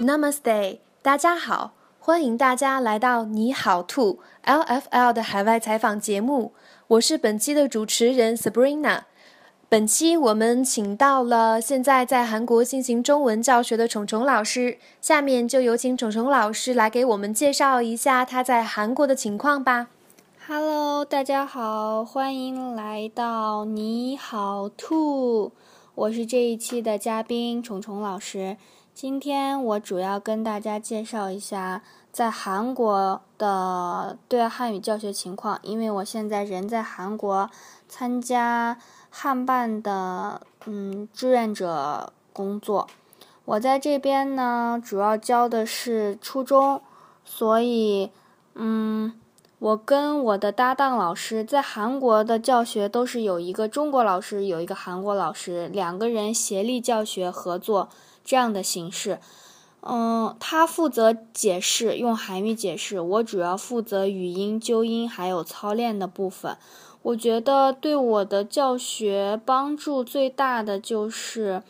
Namaste，大家好，欢迎大家来到你好兔 LFL 的海外采访节目，我是本期的主持人 Sabrina。本期我们请到了现在在韩国进行中文教学的虫虫老师，下面就有请虫虫老师来给我们介绍一下他在韩国的情况吧。Hello，大家好，欢迎来到你好兔，我是这一期的嘉宾虫虫老师。今天我主要跟大家介绍一下在韩国的对外汉语教学情况，因为我现在人在韩国参加。汉办的嗯志愿者工作，我在这边呢，主要教的是初中，所以嗯，我跟我的搭档老师在韩国的教学都是有一个中国老师，有一个韩国老师，两个人协力教学合作这样的形式。嗯，他负责解释，用韩语解释，我主要负责语音纠音还有操练的部分。我觉得对我的教学帮助最大的就是，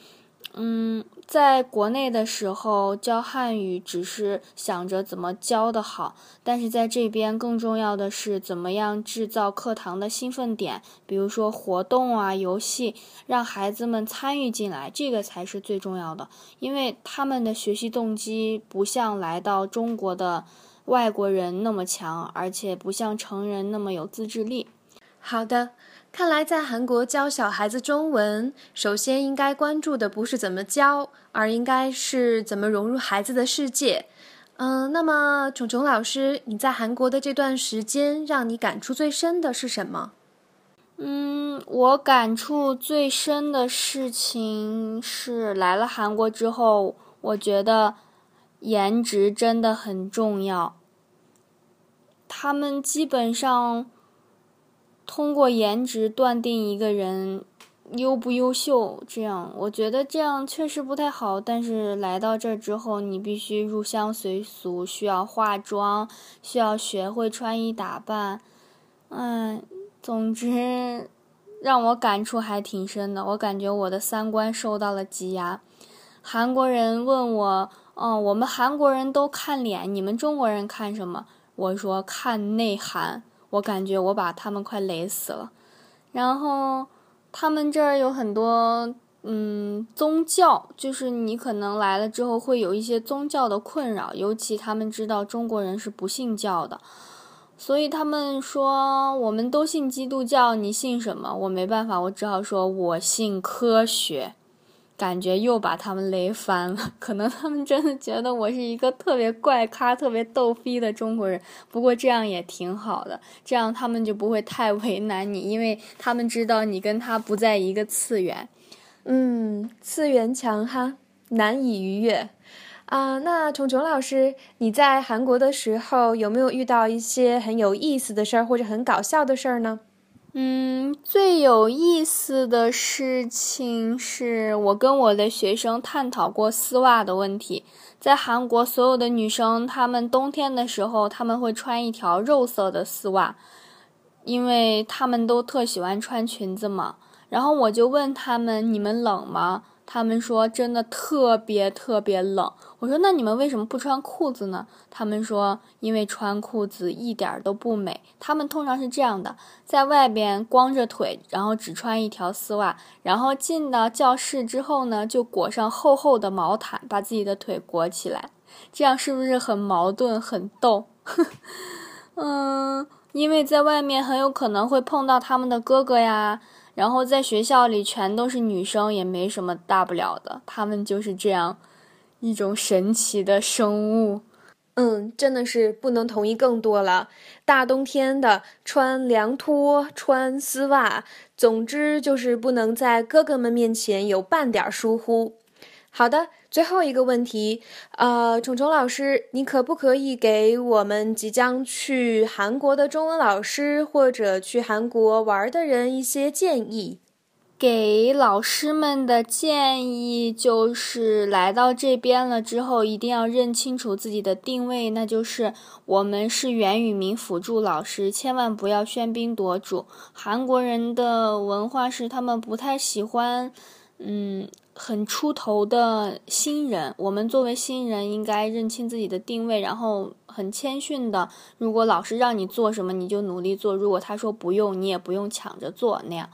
嗯，在国内的时候教汉语只是想着怎么教的好，但是在这边更重要的是怎么样制造课堂的兴奋点，比如说活动啊、游戏，让孩子们参与进来，这个才是最重要的，因为他们的学习动机不像来到中国的外国人那么强，而且不像成人那么有自制力。好的，看来在韩国教小孩子中文，首先应该关注的不是怎么教，而应该是怎么融入孩子的世界。嗯，那么虫虫老师，你在韩国的这段时间，让你感触最深的是什么？嗯，我感触最深的事情是来了韩国之后，我觉得颜值真的很重要。他们基本上。通过颜值断定一个人优不优秀，这样我觉得这样确实不太好。但是来到这之后，你必须入乡随俗，需要化妆，需要学会穿衣打扮。嗯，总之让我感触还挺深的。我感觉我的三观受到了挤压。韩国人问我：“哦，我们韩国人都看脸，你们中国人看什么？”我说：“看内涵。”我感觉我把他们快累死了，然后他们这儿有很多嗯宗教，就是你可能来了之后会有一些宗教的困扰，尤其他们知道中国人是不信教的，所以他们说我们都信基督教，你信什么？我没办法，我只好说我信科学。感觉又把他们雷翻了，可能他们真的觉得我是一个特别怪咖、特别逗逼的中国人。不过这样也挺好的，这样他们就不会太为难你，因为他们知道你跟他不在一个次元。嗯，次元墙哈，难以逾越啊。那虫虫老师，你在韩国的时候有没有遇到一些很有意思的事儿或者很搞笑的事儿呢？嗯，最有意思的事情是我跟我的学生探讨过丝袜的问题。在韩国，所有的女生她们冬天的时候，她们会穿一条肉色的丝袜，因为她们都特喜欢穿裙子嘛。然后我就问她们：“你们冷吗？”他们说真的特别特别冷。我说那你们为什么不穿裤子呢？他们说因为穿裤子一点都不美。他们通常是这样的，在外边光着腿，然后只穿一条丝袜，然后进到教室之后呢，就裹上厚厚的毛毯，把自己的腿裹起来。这样是不是很矛盾、很逗？嗯，因为在外面很有可能会碰到他们的哥哥呀。然后在学校里全都是女生，也没什么大不了的。他们就是这样一种神奇的生物。嗯，真的是不能同意更多了。大冬天的穿凉拖、穿丝袜，总之就是不能在哥哥们面前有半点疏忽。好的。最后一个问题，呃，虫虫老师，你可不可以给我们即将去韩国的中文老师或者去韩国玩的人一些建议？给老师们的建议就是，来到这边了之后，一定要认清楚自己的定位，那就是我们是原语民辅助老师，千万不要喧宾夺主。韩国人的文化是他们不太喜欢。嗯，很出头的新人。我们作为新人，应该认清自己的定位，然后很谦逊的，如果老师让你做什么，你就努力做；如果他说不用，你也不用抢着做那样。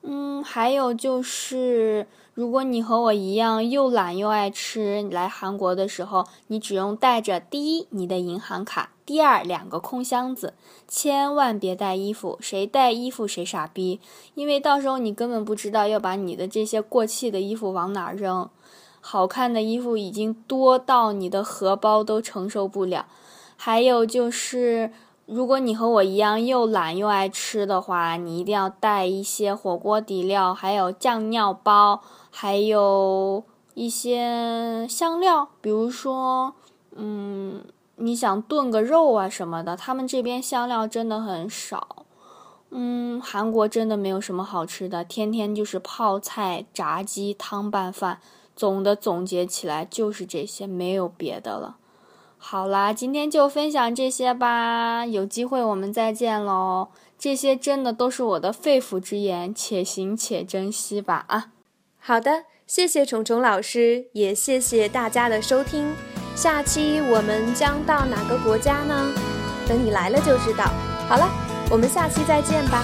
嗯，还有就是，如果你和我一样又懒又爱吃，来韩国的时候，你只用带着第一你的银行卡，第二两个空箱子，千万别带衣服，谁带衣服谁傻逼，因为到时候你根本不知道要把你的这些过气的衣服往哪扔，好看的衣服已经多到你的荷包都承受不了。还有就是。如果你和我一样又懒又爱吃的话，你一定要带一些火锅底料，还有酱料包，还有一些香料，比如说，嗯，你想炖个肉啊什么的，他们这边香料真的很少。嗯，韩国真的没有什么好吃的，天天就是泡菜、炸鸡、汤拌饭，总的总结起来就是这些，没有别的了。好啦，今天就分享这些吧，有机会我们再见喽。这些真的都是我的肺腑之言，且行且珍惜吧啊！好的，谢谢虫虫老师，也谢谢大家的收听。下期我们将到哪个国家呢？等你来了就知道。好了，我们下期再见吧。